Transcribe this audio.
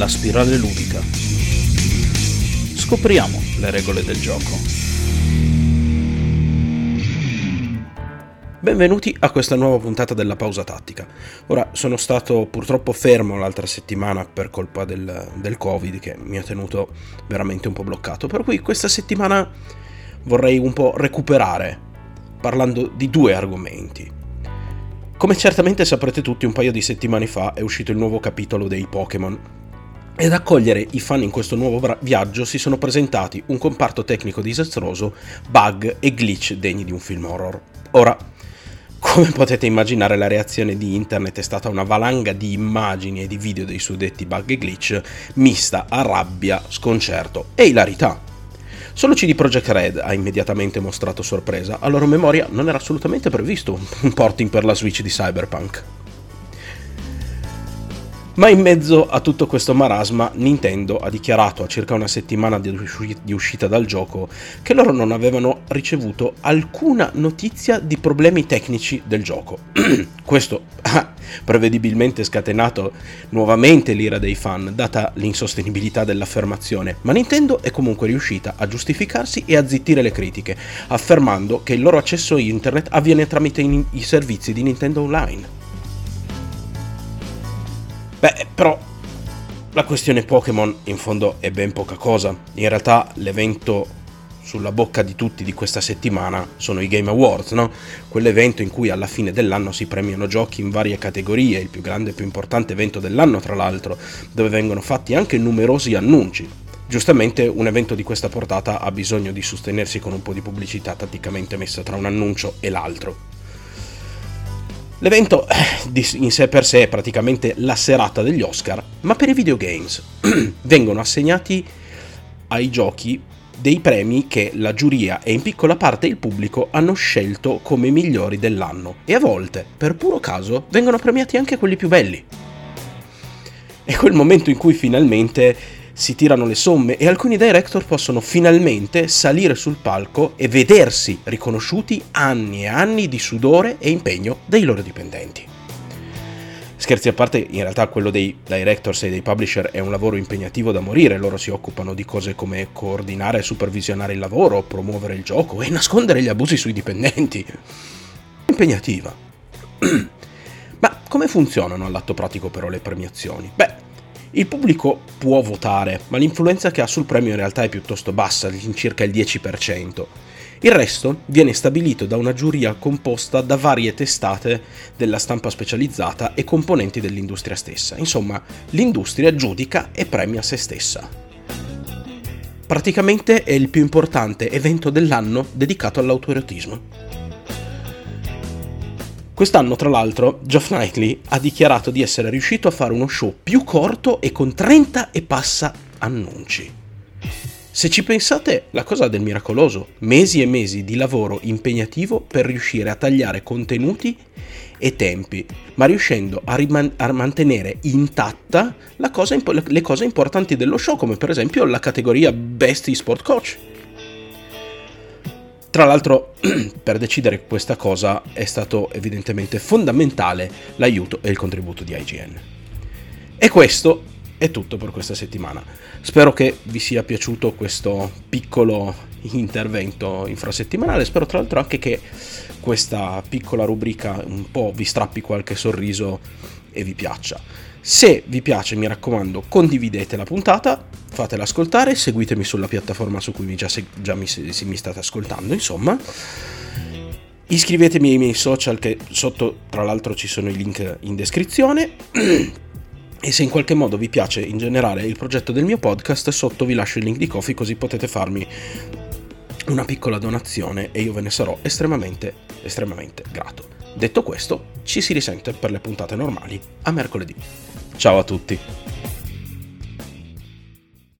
la spirale ludica. Scopriamo le regole del gioco. Benvenuti a questa nuova puntata della pausa tattica. Ora sono stato purtroppo fermo l'altra settimana per colpa del, del Covid che mi ha tenuto veramente un po' bloccato, per cui questa settimana vorrei un po' recuperare parlando di due argomenti. Come certamente saprete tutti, un paio di settimane fa è uscito il nuovo capitolo dei Pokémon. E ad accogliere i fan in questo nuovo bra- viaggio si sono presentati un comparto tecnico disastroso, bug e glitch degni di un film horror. Ora, come potete immaginare, la reazione di internet è stata una valanga di immagini e di video dei suddetti bug e glitch, mista a rabbia, sconcerto e ilarità. Solo CD Projekt Red ha immediatamente mostrato sorpresa, a loro memoria non era assolutamente previsto un porting per la Switch di Cyberpunk. Ma in mezzo a tutto questo marasma, Nintendo ha dichiarato a circa una settimana di, uscita dal gioco che loro non avevano ricevuto alcuna notizia di problemi tecnici del gioco. questo ha prevedibilmente scatenato nuovamente l'ira dei fan, data l'insostenibilità dell'affermazione, ma Nintendo è comunque riuscita a giustificarsi e a zittire le critiche, affermando che il loro accesso a internet avviene tramite i servizi di Nintendo Online. Beh, però la questione Pokémon in fondo è ben poca cosa. In realtà l'evento sulla bocca di tutti di questa settimana sono i Game Awards, no? Quell'evento in cui alla fine dell'anno si premiano giochi in varie categorie, il più grande e più importante evento dell'anno tra l'altro, dove vengono fatti anche numerosi annunci. Giustamente un evento di questa portata ha bisogno di sostenersi con un po' di pubblicità tatticamente messa tra un annuncio e l'altro. L'evento eh, in sé per sé è praticamente la serata degli Oscar, ma per i videogames vengono assegnati ai giochi dei premi che la giuria e in piccola parte il pubblico hanno scelto come migliori dell'anno e a volte, per puro caso, vengono premiati anche quelli più belli. È quel momento in cui finalmente si tirano le somme e alcuni director possono finalmente salire sul palco e vedersi riconosciuti anni e anni di sudore e impegno dei loro dipendenti. Scherzi a parte, in realtà quello dei directors e dei publisher è un lavoro impegnativo da morire, loro si occupano di cose come coordinare e supervisionare il lavoro, promuovere il gioco e nascondere gli abusi sui dipendenti. Impegnativa. Ma come funzionano all'atto pratico però le premiazioni? Beh, il pubblico può votare, ma l'influenza che ha sul premio in realtà è piuttosto bassa, circa il 10%. Il resto viene stabilito da una giuria composta da varie testate della stampa specializzata e componenti dell'industria stessa. Insomma, l'industria giudica e premia se stessa. Praticamente è il più importante evento dell'anno dedicato all'autoerotismo. Quest'anno, tra l'altro, Geoff Knightley ha dichiarato di essere riuscito a fare uno show più corto e con 30 e passa annunci. Se ci pensate, la cosa del miracoloso, mesi e mesi di lavoro impegnativo per riuscire a tagliare contenuti e tempi, ma riuscendo a, riman- a mantenere intatta impo- le cose importanti dello show, come per esempio la categoria Best eSport Coach. Tra l'altro, per decidere questa cosa è stato evidentemente fondamentale l'aiuto e il contributo di IGN. E questo è tutto per questa settimana. Spero che vi sia piaciuto questo piccolo intervento infrasettimanale. Spero tra l'altro anche che questa piccola rubrica un po' vi strappi qualche sorriso e vi piaccia. Se vi piace, mi raccomando, condividete la puntata, fatela ascoltare, seguitemi sulla piattaforma su cui mi già, già mi, mi state ascoltando, insomma. Iscrivetemi ai miei social che sotto tra l'altro ci sono i link in descrizione. E se in qualche modo vi piace in generale il progetto del mio podcast, sotto vi lascio il link di Kofi così potete farmi una piccola donazione e io ve ne sarò estremamente, estremamente grato. Detto questo, ci si risente per le puntate normali a mercoledì. Ciao a tutti!